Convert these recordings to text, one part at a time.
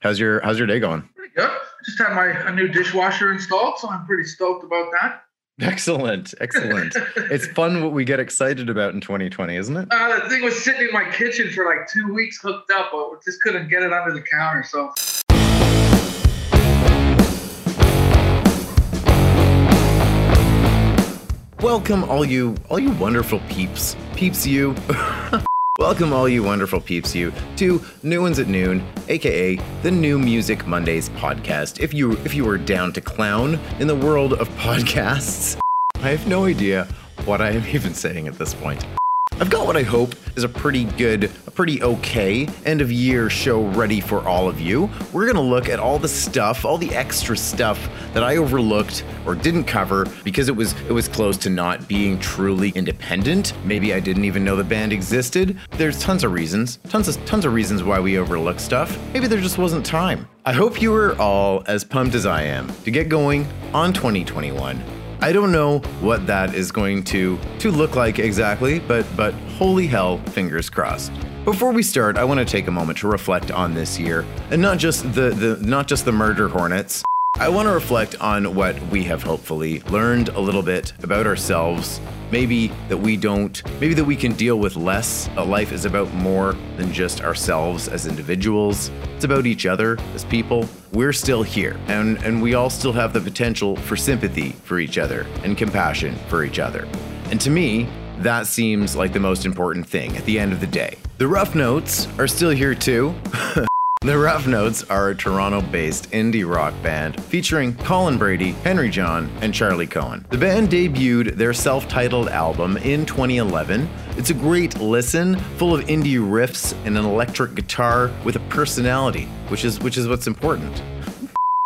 How's your How's your day going? Pretty good. Just had my a new dishwasher installed, so I'm pretty stoked about that. Excellent, excellent. it's fun what we get excited about in 2020, isn't it? Uh, the thing was sitting in my kitchen for like two weeks hooked up, but just couldn't get it under the counter. So Welcome all you all you wonderful peeps. Peeps you. Welcome all you wonderful peeps you to New Ones at Noon, aka the New Music Mondays podcast. If you if you were down to clown in the world of podcasts, I have no idea what I am even saying at this point. I've got what I hope is a pretty good, a pretty okay end of year show ready for all of you. We're going to look at all the stuff, all the extra stuff that I overlooked or didn't cover because it was it was close to not being truly independent. Maybe I didn't even know the band existed. There's tons of reasons, tons of tons of reasons why we overlook stuff. Maybe there just wasn't time. I hope you are all as pumped as I am to get going on 2021 I don't know what that is going to to look like exactly, but but holy hell, fingers crossed. Before we start, I want to take a moment to reflect on this year, and not just the, the not just the murder hornets. I want to reflect on what we have hopefully learned a little bit about ourselves. Maybe that we don't, maybe that we can deal with less. A life is about more than just ourselves as individuals. It's about each other as people. We're still here, and, and we all still have the potential for sympathy for each other and compassion for each other. And to me, that seems like the most important thing at the end of the day. The Rough Notes are still here too. The Rough Notes are a Toronto based indie rock band featuring Colin Brady, Henry John, and Charlie Cohen. The band debuted their self titled album in 2011. It's a great listen, full of indie riffs and an electric guitar with a personality, which is, which is what's important.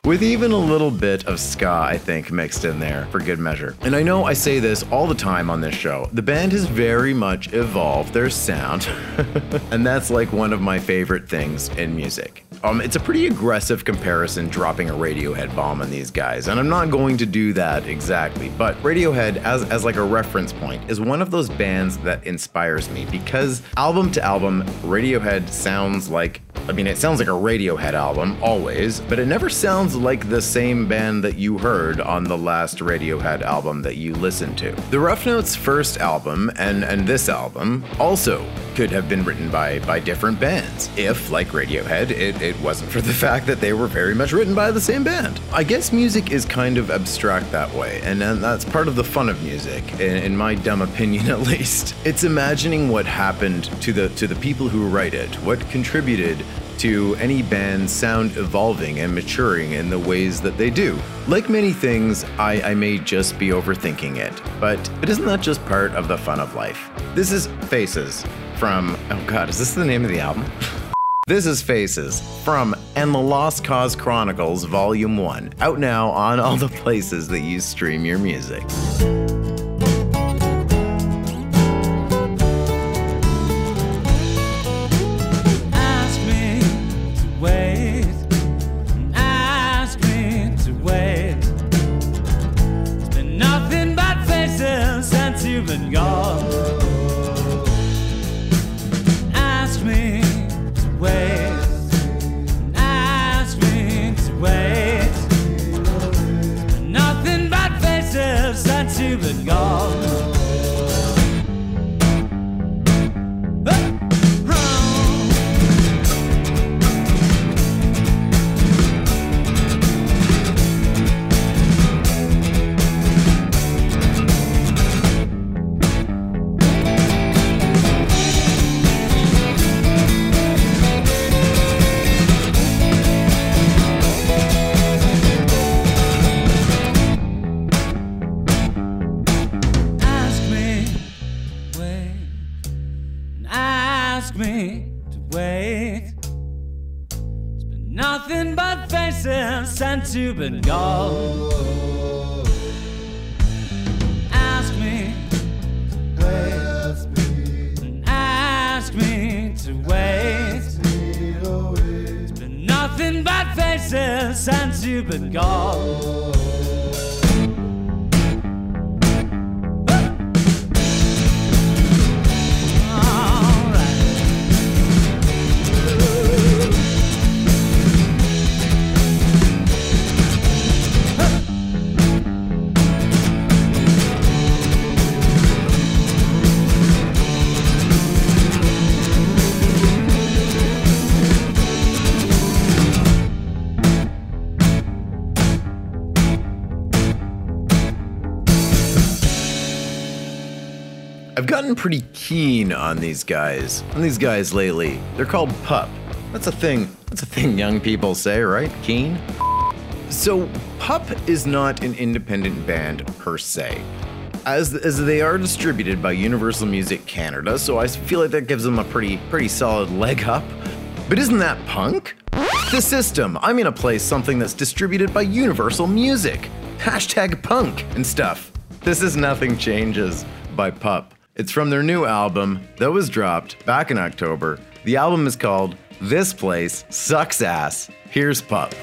With even a little bit of ska, I think, mixed in there for good measure. And I know I say this all the time on this show. The band has very much evolved their sound, and that's like one of my favorite things in music. Um, it's a pretty aggressive comparison dropping a Radiohead bomb on these guys, and I'm not going to do that exactly. But Radiohead, as, as like a reference point, is one of those bands that inspires me because album to album, Radiohead sounds like I mean, it sounds like a Radiohead album, always, but it never sounds like the same band that you heard on the last Radiohead album that you listened to. The Rough Notes' first album and, and this album also could have been written by, by different bands, if, like Radiohead, it, it wasn't for the fact that they were very much written by the same band. I guess music is kind of abstract that way, and and that's part of the fun of music, in, in my dumb opinion at least. It's imagining what happened to the to the people who write it, what contributed to any band's sound evolving and maturing in the ways that they do. Like many things, I, I may just be overthinking it, but it isn't that just part of the fun of life? This is Faces from, oh god, is this the name of the album? This is Faces from And the Lost Cause Chronicles Volume 1, out now on all the places that you stream your music. You've been gone. Ask me to wait. Ask me to wait. It's been nothing but faces since you've been gone. Pretty keen on these guys. On these guys lately. They're called Pup. That's a thing. That's a thing young people say, right? Keen? So, Pup is not an independent band per se. As, as they are distributed by Universal Music Canada, so I feel like that gives them a pretty pretty solid leg up. But isn't that punk? The system. I'm gonna play something that's distributed by Universal Music. Hashtag punk and stuff. This is Nothing Changes by Pup. It's from their new album that was dropped back in October. The album is called This Place Sucks Ass. Here's Pup.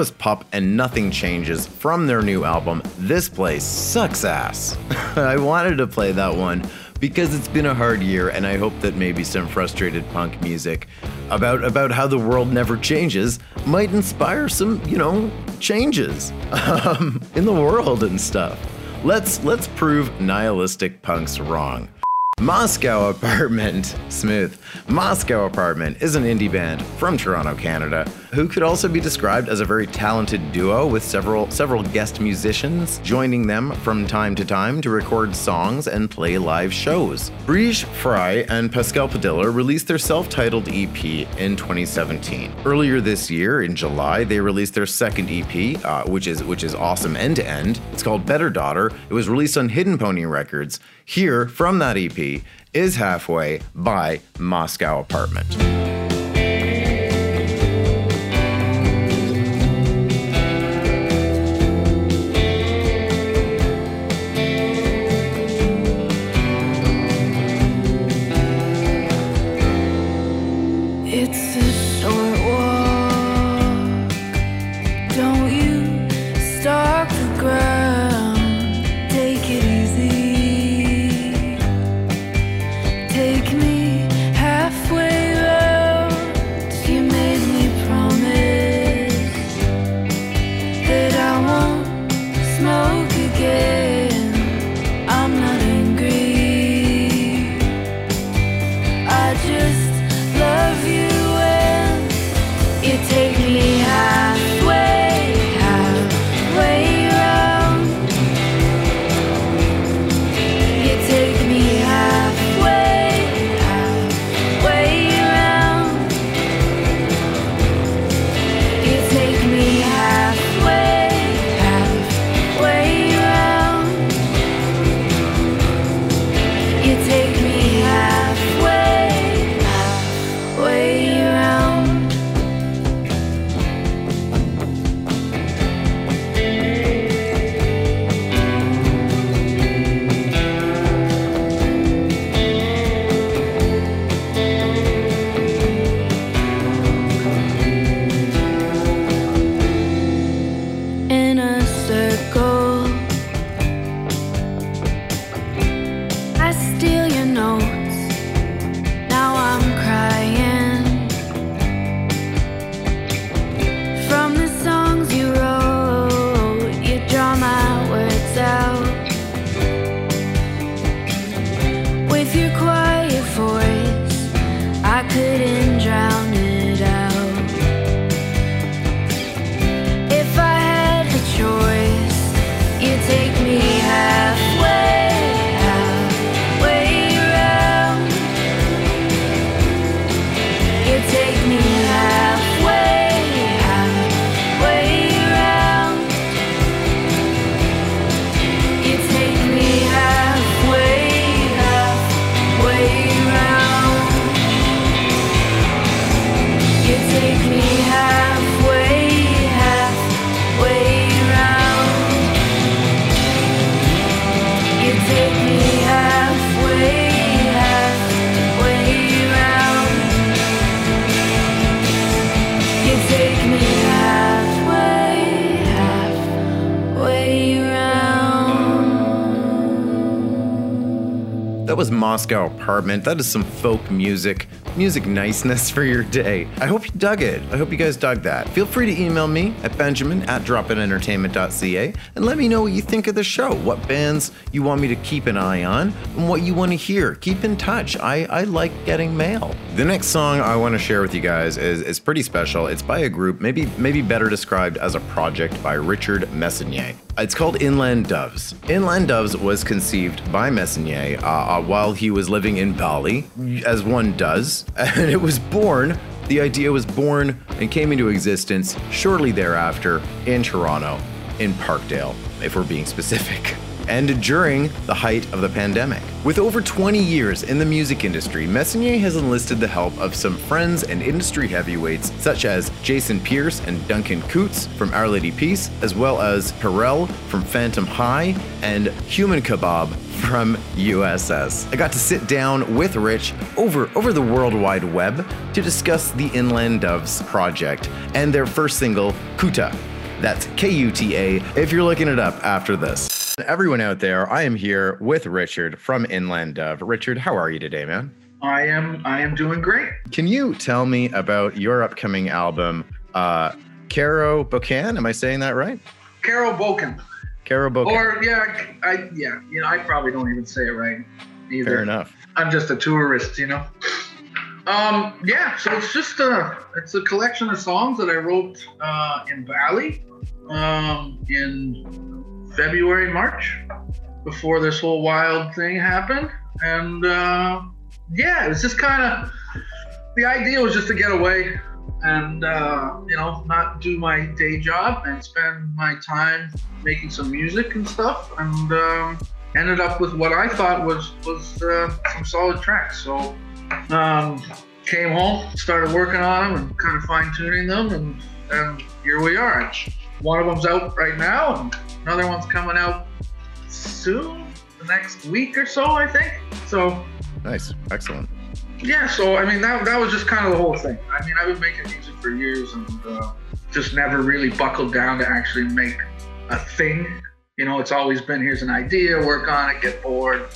Was Pup and Nothing Changes from their new album, This Place Sucks Ass. I wanted to play that one because it's been a hard year and I hope that maybe some frustrated punk music about about how the world never changes might inspire some, you know, changes um, in the world and stuff. Let's let's prove nihilistic punks wrong. Moscow Apartment, smooth. Moscow Apartment is an indie band from Toronto, Canada, who could also be described as a very talented duo with several several guest musicians joining them from time to time to record songs and play live shows. Brighid Fry and Pascal Padilla released their self-titled EP in 2017. Earlier this year, in July, they released their second EP, uh, which is which is awesome end to end. It's called Better Daughter. It was released on Hidden Pony Records. Here, from that EP, is Halfway by Moscow Apartment. That was Moscow Apartment. That is some folk music, music niceness for your day. I hope you dug it. I hope you guys dug that. Feel free to email me at benjamin at dropinentertainment.ca and let me know what you think of the show, what bands you want me to keep an eye on, and what you want to hear. Keep in touch. I, I like getting mail. The next song I want to share with you guys is, is pretty special. It's by a group, maybe maybe better described as a project by Richard Messonnier. It's called Inland Doves. Inland Doves was conceived by Messonnier uh, uh, while he was living in Bali, as one does, and it was born. The idea was born and came into existence shortly thereafter in Toronto, in Parkdale, if we're being specific. And during the height of the pandemic. With over 20 years in the music industry, Messonnier has enlisted the help of some friends and industry heavyweights such as Jason Pierce and Duncan Coutts from Our Lady Peace, as well as Perel from Phantom High and Human Kebab from USS. I got to sit down with Rich over over the World Wide Web to discuss the Inland Doves project and their first single, Kuta. That's K U T A if you're looking it up after this. Everyone out there, I am here with Richard from Inland Dove. Richard, how are you today, man? I am I am doing great. Can you tell me about your upcoming album, uh, Caro Bocan? Am I saying that right? Carol Boken. Caro Bocan. Or yeah, I yeah, you know, I probably don't even say it right either. Fair enough. I'm just a tourist, you know. Um, yeah, so it's just a it's a collection of songs that I wrote uh, in Bali um, in February, March, before this whole wild thing happened, and uh, yeah, it was just kind of the idea was just to get away and uh, you know not do my day job and spend my time making some music and stuff, and um, ended up with what I thought was was uh, some solid tracks. So um, came home, started working on them, and kind of fine tuning them, and and here we are. One of them's out right now, and another one's coming out soon, the next week or so, I think. So Nice. Excellent. yeah, so I mean that that was just kind of the whole thing. I mean, I've been making music for years and uh, just never really buckled down to actually make a thing. You know, it's always been here's an idea, work on it, get bored,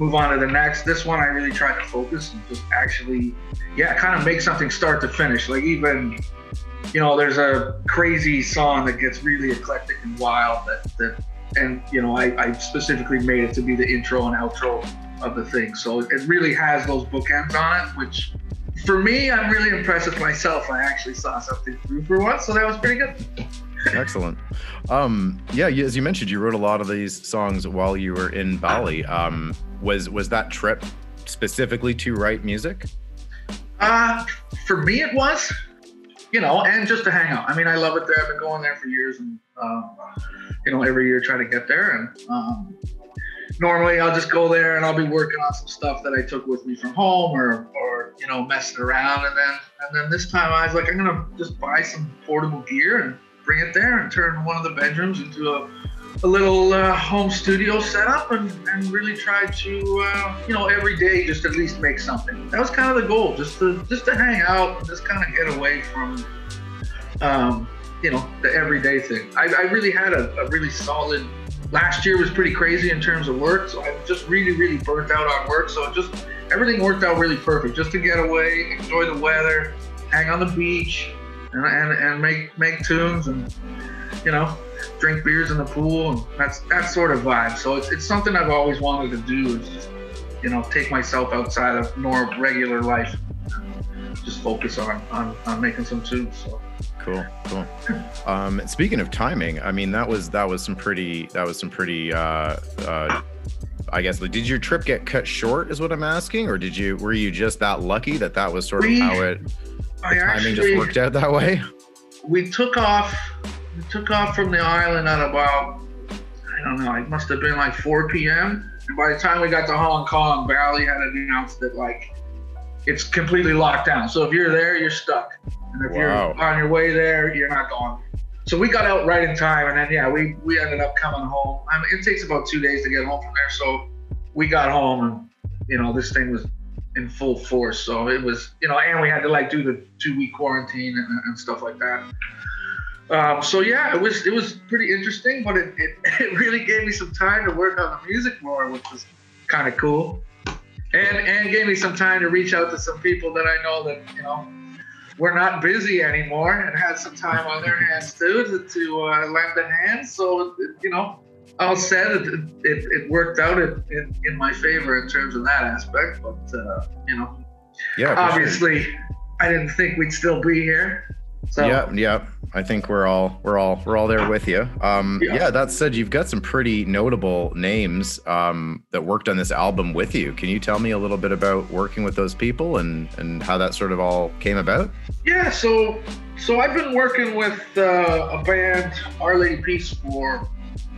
move on to the next. This one I really tried to focus and just actually, yeah, kind of make something start to finish. Like even, you know, there's a crazy song that gets really eclectic and wild that that and you know I, I specifically made it to be the intro and outro of the thing. So it really has those bookends on it, which for me, I'm really impressed with myself. I actually saw something through for once, so that was pretty good. Excellent. Um, yeah, as you mentioned, you wrote a lot of these songs while you were in Bali. Um, was was that trip specifically to write music? Uh, for me, it was, you know, and just to hang out. I mean, I love it there. I've been going there for years, and um, you know, every year try to get there. And um, normally, I'll just go there and I'll be working on some stuff that I took with me from home, or or you know, messing around. And then and then this time, I was like, I'm gonna just buy some portable gear and bring it there and turn one of the bedrooms into a a little uh, home studio setup and, and really try to uh, you know every day just at least make something. That was kind of the goal just to just to hang out and just kind of get away from um, you know the everyday thing. I, I really had a, a really solid last year was pretty crazy in terms of work so I just really really burnt out on work so just everything worked out really perfect just to get away enjoy the weather hang on the beach and, and, and make make tunes and you know drink beers in the pool and that's that sort of vibe so it's, it's something i've always wanted to do is just you know take myself outside of normal regular life just focus on on, on making some tunes so Cool, cool. Um, speaking of timing, I mean that was that was some pretty that was some pretty. Uh, uh, I guess like, did your trip get cut short? Is what I'm asking, or did you were you just that lucky that that was sort of We- how it i timing actually just worked out that way? we took off we took off from the island at about i don't know it must have been like 4 p.m and by the time we got to hong kong Bali had announced that like it's completely locked down so if you're there you're stuck and if Wow. you're on your way there you're not going so we got out right in time and then yeah we we ended up coming home i mean it takes about two days to get home from there so we got home and you know this thing was in full force. So it was, you know, and we had to like do the two week quarantine and, and stuff like that. Um, so yeah, it was it was pretty interesting, but it, it, it really gave me some time to work on the music more, which was kind of cool, and and gave me some time to reach out to some people that I know that you know we're not busy anymore and had some time on their hands too to, to uh, lend a hand. So you know, all said, it, it, it worked out in, in, in my favor in terms of that aspect. But uh, you know, Yeah, for sure. obviously, I didn't think we'd still be here. So yeah, yeah. I think we're all we're all we're all there with you. Um, Yeah. yeah. That said, you've got some pretty notable names um, that worked on this album with you. Can you tell me a little bit about working with those people and and how that sort of all came about? yeah, so so I've been working with uh, a band, Our Lady Peace, for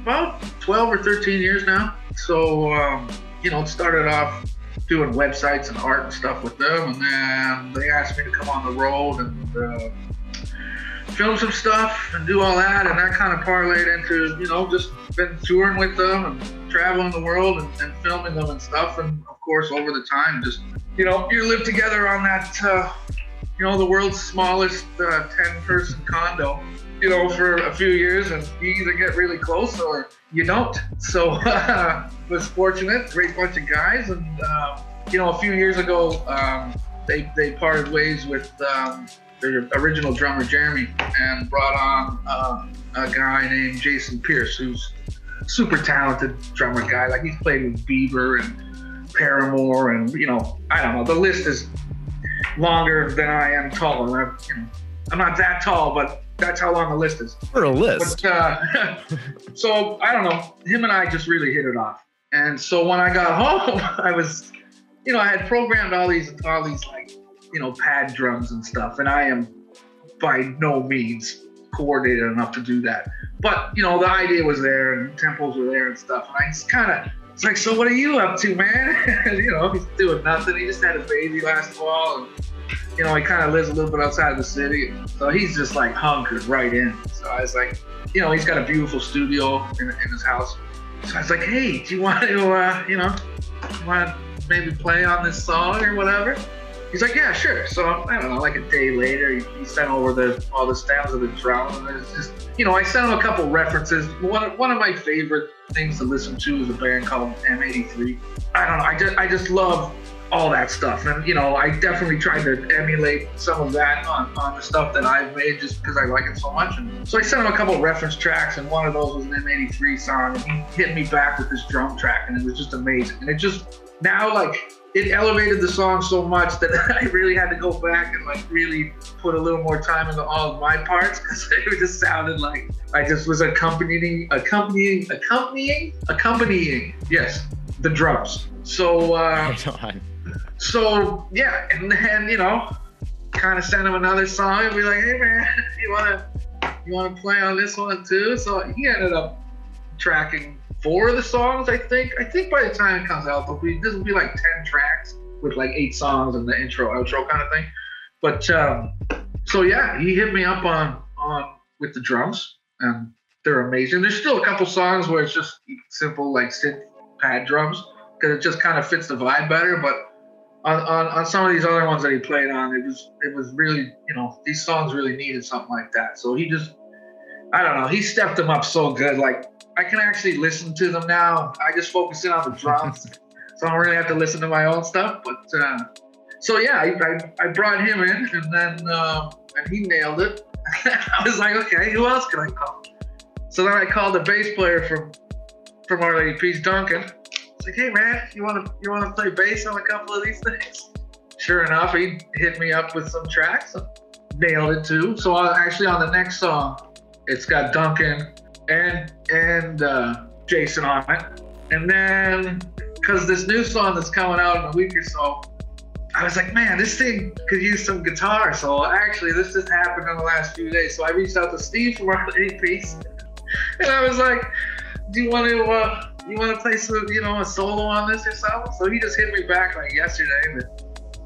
about 12 or 13 years now. So um, you know, it started off doing websites and art and stuff with them, and then they asked me to come on the road and. Uh, film some stuff and do all that and that kind of parlayed into you know just been touring with them and traveling the world and, and filming them and stuff and of course over the time just you know you live together on that uh, you know the world's smallest uh, 10 person condo you know for a few years and you either get really close or you don't. So uh, was fortunate great bunch of guys and um, you know a few years ago um, they, they parted ways with um, their original drummer Jeremy and brought on um, a guy named Jason Pierce, who's super talented drummer guy. Like he's played with Bieber and Paramore, and you know, I don't know. The list is longer than I am tall, I'm, you know, I'm not that tall, but that's how long the list is. For a list. But, uh, so I don't know. Him and I just really hit it off. And so when I got home, I was, you know, I had programmed all these, all these like, you know, pad drums and stuff. And I am by no means coordinated enough to do that. But you know, the idea was there and tempos were there and stuff. And I just kind of, it's like, so what are you up to, man? you know, he's doing nothing. He just had a baby last fall, and you know, he kind of lives a little bit outside of the city. So he's just like hunkered right in. So I was like, you know, he's got a beautiful studio in, in his house. So I was like, hey, do you want to, uh, you know, want to maybe play on this song or whatever? He's like, yeah, sure. So I don't know, like a day later, he, he sent over the all the stems of the drum, and it's just, you know, I sent him a couple references. One one of my favorite things to listen to is a band called M83. I don't know, I just I just love all that stuff, and you know, I definitely tried to emulate some of that on, on the stuff that I've made just because I like it so much. And so I sent him a couple reference tracks, and one of those was an M83 song, and he hit me back with this drum track, and it was just amazing. And it just now like it elevated the song so much that I really had to go back and like really put a little more time into all of my parts because it just sounded like I just was accompanying, accompanying, accompanying, accompanying. Yes, the drums. So, uh, so yeah, and then you know, kind of send him another song and be like, hey man, you wanna, you wanna play on this one too? So he ended up tracking four of the songs, I think. I think by the time it comes out, there'll be this will be like ten tracks with like eight songs and the intro, outro kind of thing. But um, so yeah, he hit me up on on with the drums, and they're amazing. There's still a couple songs where it's just simple like synth pad drums because it just kind of fits the vibe better. But on, on, on some of these other ones that he played on, it was it was really you know these songs really needed something like that. So he just I don't know he stepped them up so good. Like I can actually listen to them now. I just focus in on the drums, so I don't really have to listen to my own stuff. But uh, so yeah, I, I, I, brought him in, and then uh, and he nailed it. I was like, okay, who else can I call? So then I called the bass player from from Our Lady Peace, Duncan. It's like, hey man, you want to you want to play bass on a couple of these things? Sure enough, he hit me up with some tracks, nailed it too. So I, actually on the next song, it's got Duncan and and uh, Jason on it. And then because this new song that's coming out in a week or so, I was like, man, this thing could use some guitar. So actually, this just happened in the last few days. So I reached out to Steve from Our Lady Peace, and I was like, do you want to uh, you want to play some you know a solo on this yourself? So he just hit me back like yesterday with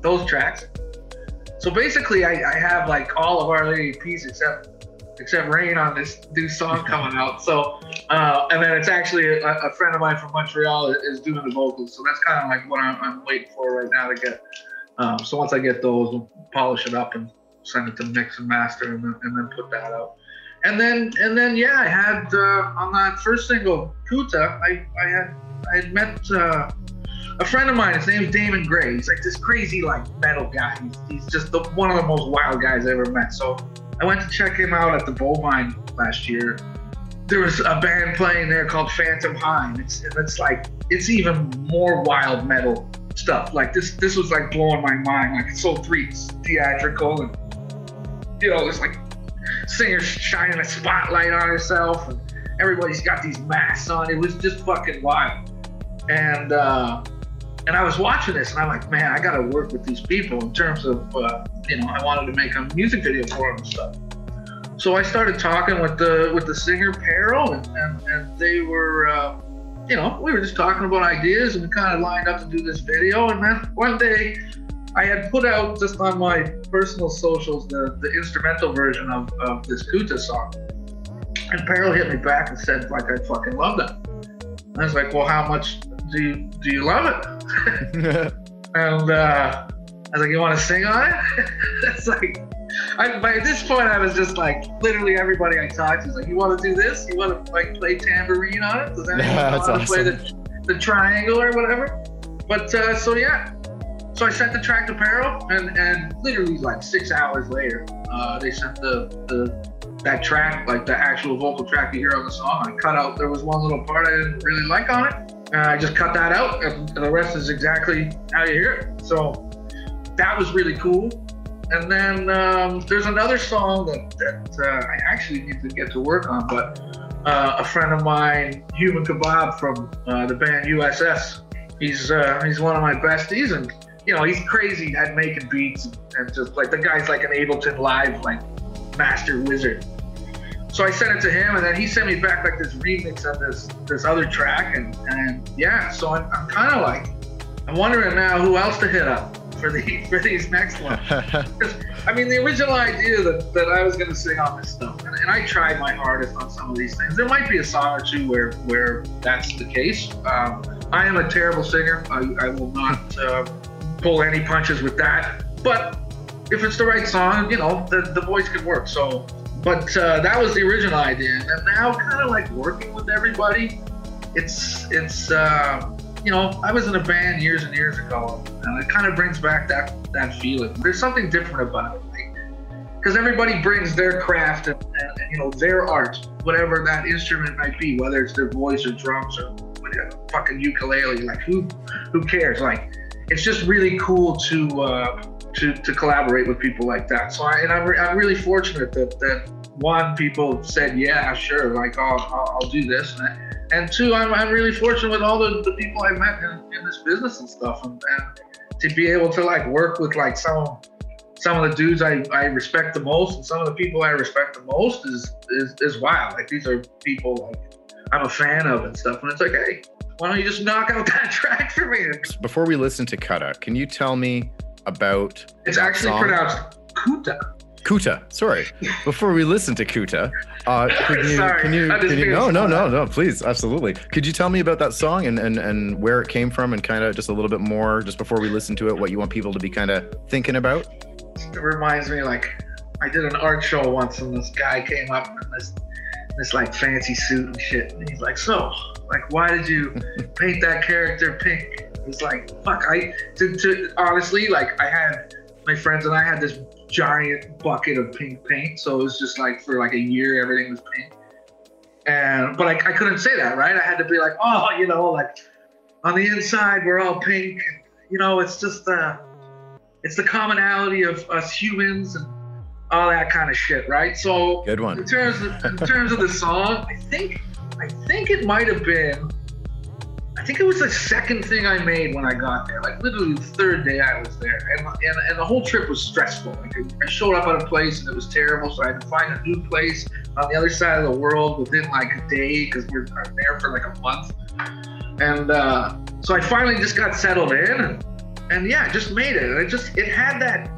those tracks. So basically, I, I have like all of Our Peace except except Raine on this new song coming out. So, uh, and then it's actually a, a, friend of mine from Montreal is doing the vocals. So that's kind of like what I'm, I'm, waiting for right now to get. Um, so once I get those, we'll polish it up and send it to mix and master, and then, and then put that out. And then and then yeah, I had uh, on that first single, Kuta, I, I had I had met uh, a friend of mine. His name's Damon Gray. He's like this crazy like metal guy. He's, he's just the, one of the most wild guys I ever met. So I went to check him out at the Bovine last year. There was a band playing there called Phantom High. It's it's like it's even more wild metal stuff. Like this this was like blowing my mind. Like it's so three theatrical and you know, it's like singers shining a spotlight on herself and everybody's got these masks on. It was just fucking wild. And uh and I was watching this and I'm like, man, I got to work with these people in terms of, uh, you know, I wanted to make a music video for them and stuff. So I started talking with the with the singer Peril, and, and, and they were, uh, you know, we were just talking about ideas, and we kind of lined up to do this video. And then one day, I had put out just on my personal socials the, the instrumental version of, of this Kuta song, and Peril hit me back and said like I fucking love that. I was like, well, how much do you do you love it? and uh, I was like, you want to sing on it? it's like, I, by this point, I was just like, literally everybody I talked to was like, you want to do this? You want to like play tambourine on it? Does anyone yeah, want to awesome. play the, the triangle or whatever? But uh, so yeah, so I sent the track to Peril, and and literally like six hours later, uh, they sent the the that track, like the actual vocal track you hear on the song. I cut out. There was one little part I didn't really like on it, and I just cut that out, and the rest is exactly how you hear it. So that was really cool. And then um, there's another song that, that uh, I actually need to get to work on, but uh, a friend of mine, Human Kebab from uh, the band USS, he's uh, he's one of my besties, and you know he's crazy at making beats and just like the guy's like an Ableton Live like master wizard. So I sent it to him, and then he sent me back like this remix of this this other track, and and yeah. So I'm, I'm kind of like, I'm wondering now who else to hit up for the for these next ones. I mean, the original idea that, that I was going to sing on this stuff, and, and, I tried my hardest on some of these things. There might be a song or two where where that's the case. Um, I am a terrible singer. I, I will not uh, pull any punches with that. but if it's the right song, you know, the, the voice can work. So, but uh, that was the original idea, and now kind of like working with everybody. It's it's uh, you know, I was in a band years and years ago, and it kind of brings back that that feeling. There's something different about it, because everybody brings their craft and, and, and, you know their art, whatever that instrument might be, whether it's their voice or drums or fucking ukulele. Like who who cares? Like it's just really cool to uh, to to collaborate with people like that. So I, and I'm, re- I'm really fortunate that that one people said yeah sure like I'll I'll, I'll do this and. I, and two, I'm, I'm really fortunate with all the, the people I met in, in this business and stuff, and, and, to be able to like work with like some some of the dudes I, I respect the most, and some of the people I respect the most is is is wild. Like these are people like I'm a fan of and stuff, and it's like, hey, why don't you just knock out that track for me? Before we listen to Kutta, can you tell me about? It's actually song? pronounced Kuta. Kuta. Sorry. Before we listen to Kuta, uh, can you, Sorry, can you, can you no, no, no, no, please, absolutely. Could you tell me about that song and, and, and where it came from and kind of just a little bit more, just before we listen to it, what you want people to be kind of thinking about? It reminds me like I did an art show once, and this guy came up in this this like fancy suit and shit, and he's like, so like, why did you paint that character pink? It's like, fuck, I to, to honestly like I had my friends and I had this giant bucket of pink paint, so it was just like for like a year everything was pink. And but I, I couldn't say that, right? I had to be like, oh, you know, like on the inside we're all pink. You know, it's just uh it's the commonality of us humans and all that kind of shit, right? So Good one. in terms of in terms of the song, I think I think it might have been think it was the second thing I made when I got there. Like literally the third day I was there, and and, and the whole trip was stressful. Like I showed up at a place and it was terrible, so I had to find a new place on the other side of the world within like a day because we were there for like a month. And uh, so I finally just got settled in, and, and yeah, just made it. And it just it had that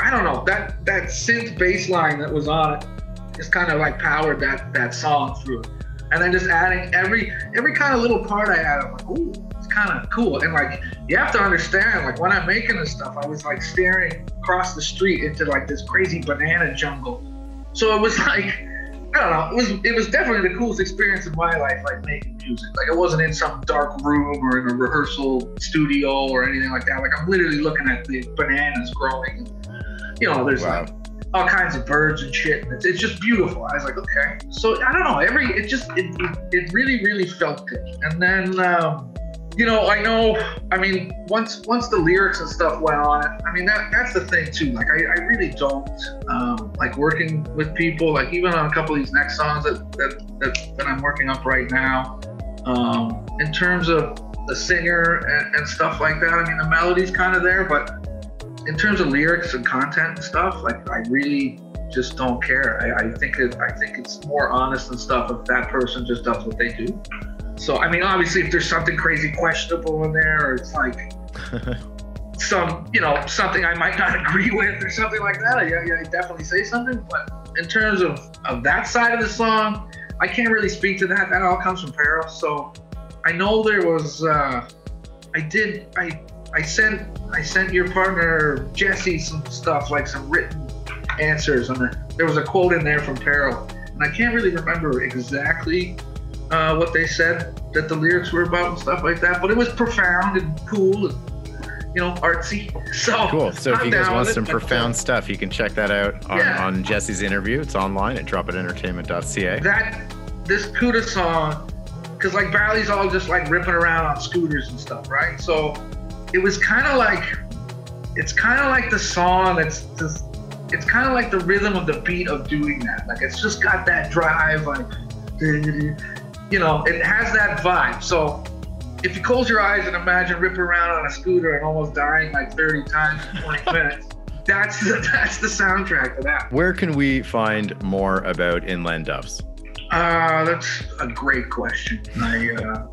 I don't know that that synth bass line that was on it just kind of like powered that that song through. And then just adding every every kind of little part I had, I'm like, ooh, it's kind of cool. And like you have to understand, like when I'm making this stuff, I was like staring across the street into like this crazy banana jungle. So it was like I don't know. It was it was definitely the coolest experience of my life, like making music. Like it wasn't in some dark room or in a rehearsal studio or anything like that. Like I'm literally looking at the bananas growing. You know, there's Wow. like all kinds of birds and shit. It's, it's just beautiful. I was like, okay. So I don't know. Every it just it, it, it really really felt good. And then um, you know I know. I mean once once the lyrics and stuff went on. I mean that that's the thing too. Like I, I really don't um, like working with people. Like even on a couple of these next songs that that that, that I'm working up right now. Um, in terms of the singer and, and stuff like that. I mean the melody's kind of there, but in terms of lyrics and content and stuff, like I really just don't care. I, I think it I think it's more honest and stuff if that person just does what they do. So I mean obviously if there's something crazy questionable in there or it's like some you know something I might not agree with or something like that, I, I, I definitely say something. But in terms of, of that side of the song, I can't really speak to that. That all comes from Peril. So I know there was uh, I did I I sent I sent your partner Jesse some stuff like some written answers and there- there was a quote in there from Peril and I can't really remember exactly uh, what they said that the lyrics were about and stuff like that but it was profound and cool and you know artsy so Cool. So if you guys want some profound stuff, you can check that out on, Yeah. on Jesse's interview. It's online at dropitentertainment.ca. that this Kuta song, because like Bali's all just like ripping around on scooters and stuff, right? So it was kind of like, it's kind of like the song that's just, it's kind of like the rhythm of the beat of doing that. Like it's just got that drive, like, you know, it has that vibe. So if you close your eyes and imagine ripping around on a scooter and almost dying like 30 times in 20 minutes, that's the, that's the soundtrack to that. Where can we find more about Inland Doves? Uh, that's a great question. I uh,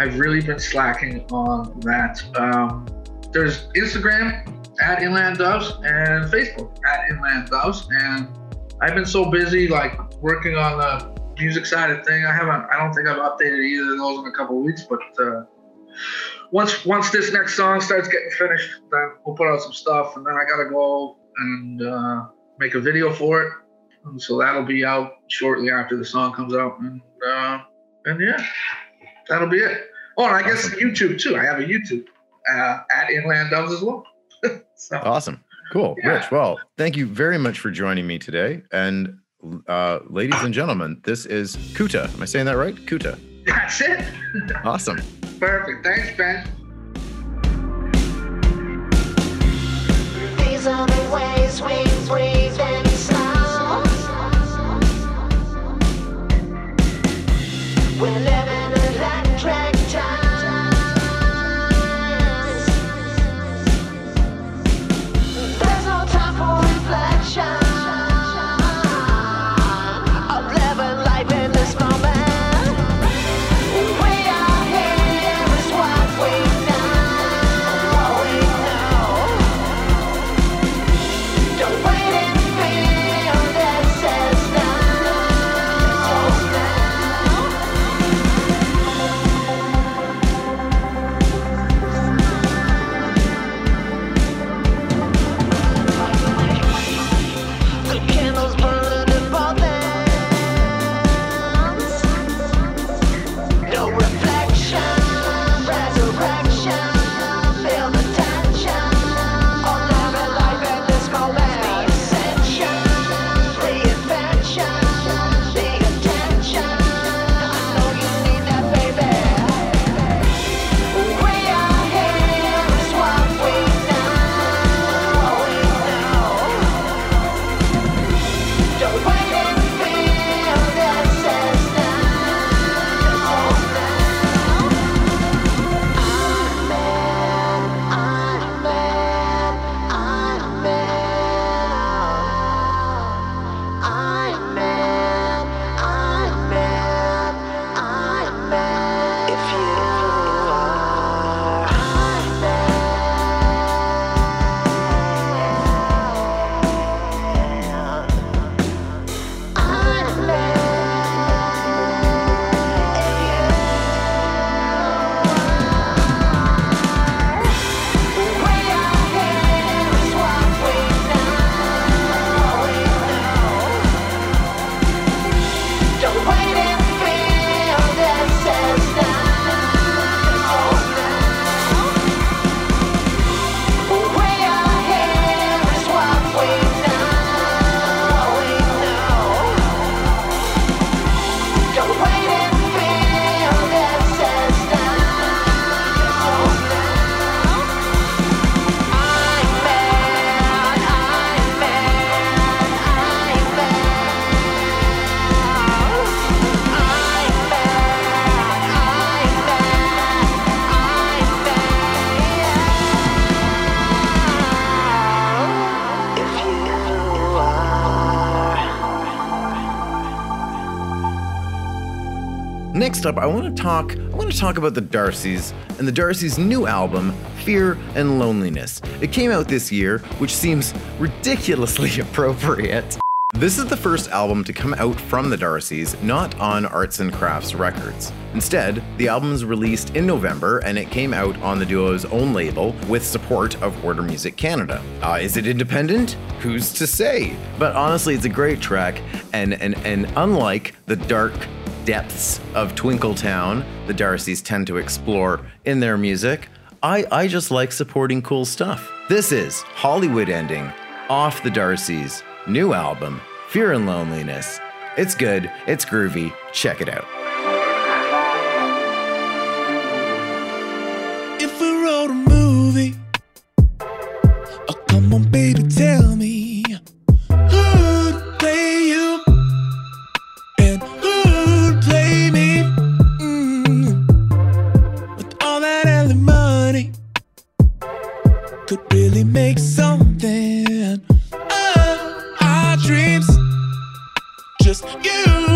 I've really been slacking on that. Um, there's Instagram at Inland Doves and Facebook at Inland Doves, and I've been so busy like working on the music side of thing. I haven't. I don't think I've updated either of those in a couple weeks, but uh, once once this next song starts getting finished, then we'll put out some stuff, and then I gotta go and uh, make a video for it. And so that'll be out shortly after the song comes out, and uh, and yeah, that'll be it. Oh, and I guess YouTube too. I have a YouTube uh, at Inland Doves as well. so Awesome. Cool. Yeah. Rich, well, thank you very much for joining me today. And uh, ladies and gentlemen, this is Kuta. Am I saying that right? Kuta. that's it. Awesome. Perfect. Thanks, Ben. Next up, I want to talk. I want to talk about the Darcys and the Darcys' new album, Fear and Loneliness. It came out this year, which seems ridiculously appropriate. This is the first album to come out from the Darcys, not on Arts and Crafts Records. Instead, the album was released in November and it came out on the duo's own label with support of Order Music Canada. Uh, is it independent? Who's to say? But honestly, it's a great track, and and and unlike the dark depths of Twinkletown the Darcys tend to explore in their music, I, I just like supporting cool stuff. This is Hollywood Ending off the Darcys' new album, Fear and Loneliness. It's good, it's groovy, check it out. If we wrote a movie, oh come on, baby, tell dreams. Just you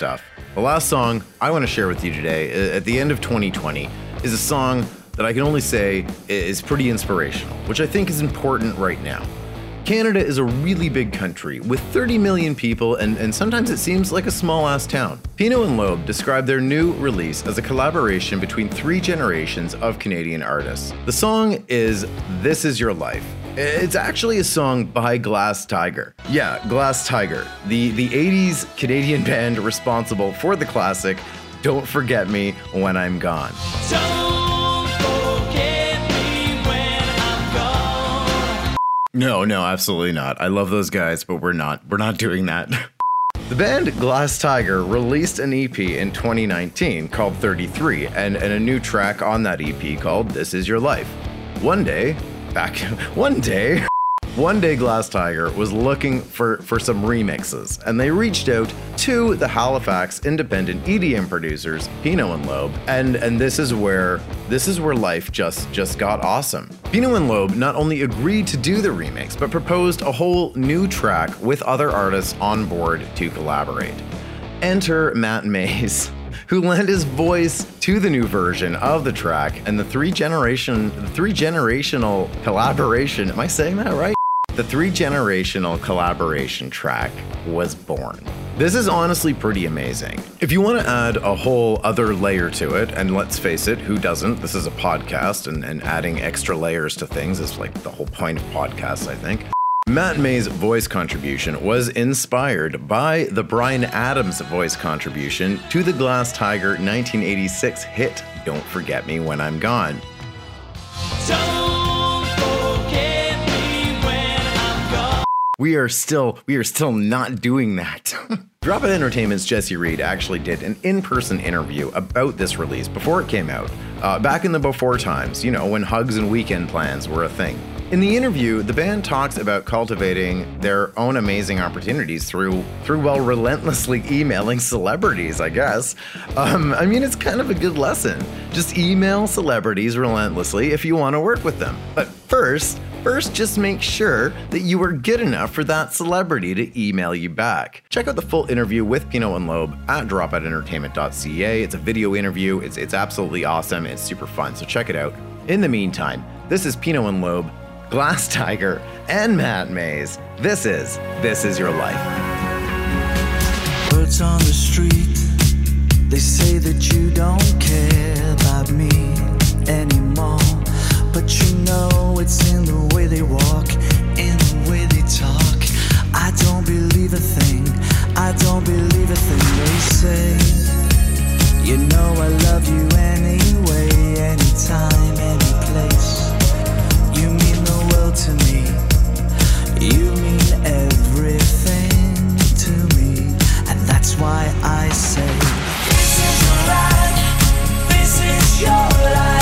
stuff. The last song I want to share with you today, uh, at the end of 2020, is a song that I can only say is pretty inspirational, which I think is important right now. Canada is a really big country with 30 million people, and, and sometimes it seems like a small ass town. Pineo and Loeb describe their new release as a collaboration between three generations of Canadian artists. The song is This Is Your Life. It's actually a song by Glass Tiger. Yeah, Glass Tiger, the, the 80s Canadian band responsible for the classic Don't Forget Me When I'm Gone. Don't forget me when I'm gone. No, no, absolutely not. I love those guys, but we're not. We're not doing that. The band Glass Tiger released an EP in 2019 called 33 and, and a new track on that EP called This Is Your Life. One day, back one day, one day Glass Tiger was looking for, for some remixes and they reached out to the Halifax independent EDM producers, Pineo and Loeb, and and this is where this is where life just just got awesome. Pineo and Loeb not only agreed to do the remix, but proposed a whole new track with other artists on board to collaborate. Enter Matt Mays, who lent his voice to the new version of the track and the three generation three generational collaboration. Am I saying that right? The three generational collaboration track was born. This is honestly pretty amazing. If you want to add a whole other layer to it, and let's face it, who doesn't? This is a podcast, and, and adding extra layers to things is like the whole point of podcasts, I think. Matt Mays' voice contribution was inspired by the Bryan Adams voice contribution to the Glass Tiger 1986 hit Don't Forget Me When I'm Gone. Don't forget me when I'm gone. We are still we are still not doing that. Dropout Entertainment's Jesse Reed actually did an in-person interview about this release before it came out, uh, back in the before times, you know, when hugs and weekend plans were a thing. In the interview, the band talks about cultivating their own amazing opportunities through through well relentlessly emailing celebrities, I guess. Um, I mean, it's kind of a good lesson. Just email celebrities relentlessly if you want to work with them. But First, first just make sure that you are good enough for that celebrity to email you back. Check out the full interview with Pineo and Loeb at dropoutentertainment.ca. It's a video interview. It's it's absolutely awesome. It's super fun. So check it out. In the meantime, this is Pineo and Loeb, Glass Tiger, and Matt Mays. This is This Is Your Life. Words on the street, they say that you don't care about me anymore. But you know it's in the way they walk, in the way they talk. I don't believe a thing, I don't believe a thing they say. You know I love you anyway, anytime, any place. You mean why I say This is your life, this is your life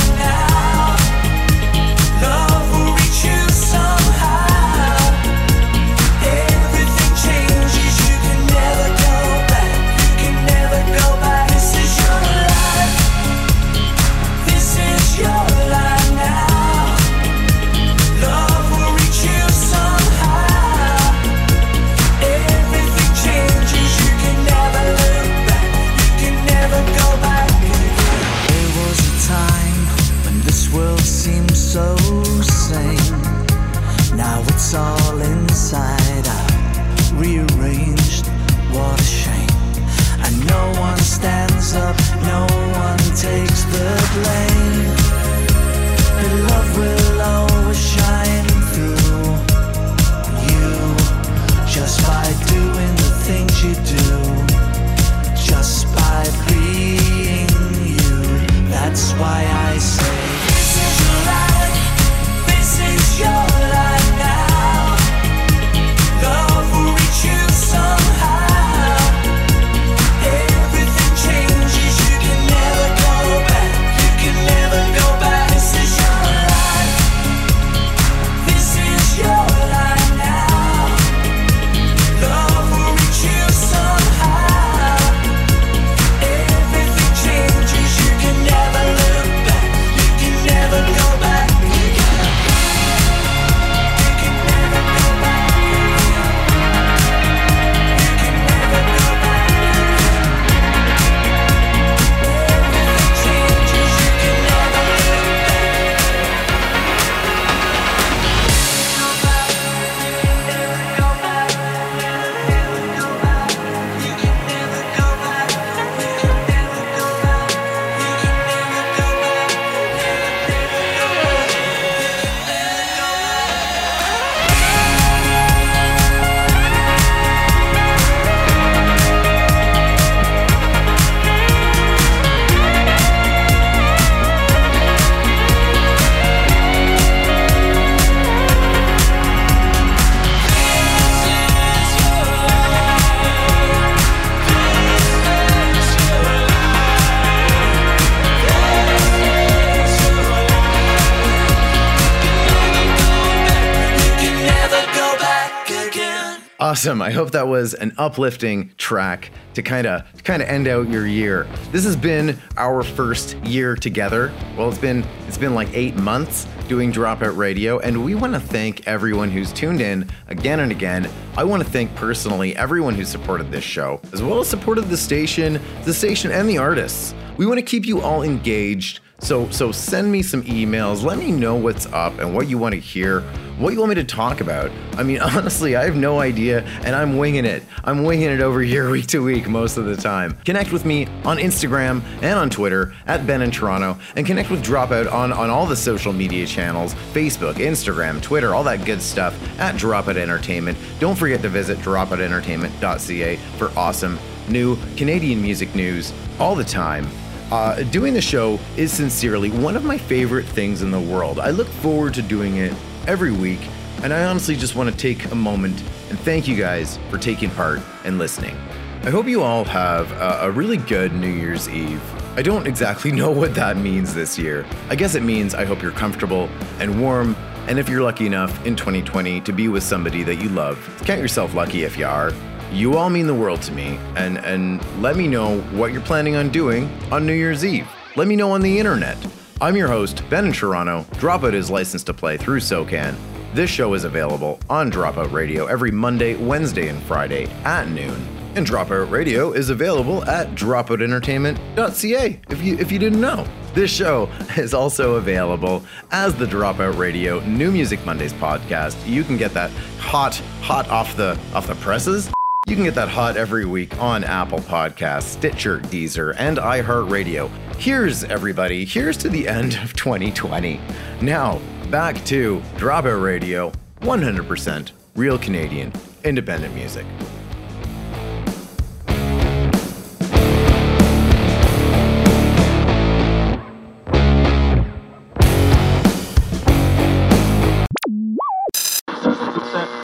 Awesome. I hope that was an uplifting track to kind of kind of end out your year. This has been our first year together. Well, it's been it's been like 8 months doing Dropout Radio and we want to thank everyone who's tuned in again and again. I want to thank personally everyone who supported this show as well as supported the station, the station and the artists. We want to keep you all engaged. So so send me some emails. Let me know what's up and what you want to hear, what you want me to talk about. I mean, honestly, I have no idea and I'm winging it. I'm winging it over here week to week most of the time. Connect with me on Instagram and on Twitter at Ben in Toronto and connect with Dropout on on all the social media channels, Facebook, Instagram, Twitter, all that good stuff at Dropout Entertainment. Don't forget to visit dropoutentertainment.ca for awesome new Canadian music news all the time. Uh, doing the show is sincerely one of my favorite things in the world. I look forward to doing it every week, and I honestly just want to take a moment and thank you guys for taking part and listening. I hope you all have a, a really good New Year's Eve. I don't exactly know what that means this year. I guess it means I hope you're comfortable and warm, and if you're lucky enough in 2020 to be with somebody that you love, count yourself lucky if you are. You all mean the world to me, and, and let me know what you're planning on doing on New Year's Eve. Let me know on the internet. I'm your host, Ben in Toronto. Dropout is licensed to play through SOCAN. This show is available on Dropout Radio every Monday, Wednesday, and Friday at noon. And Dropout Radio is available at dropoutentertainment.ca if you if you didn't know. This show is also available as the Dropout Radio New Music Mondays podcast. You can get that hot, hot off the off the presses. You can get that hot every week on Apple Podcasts, Stitcher, Deezer, and iHeartRadio. Here's everybody. Here's to the end of 2020. Now, back to Dropout Radio, 100% real Canadian independent music.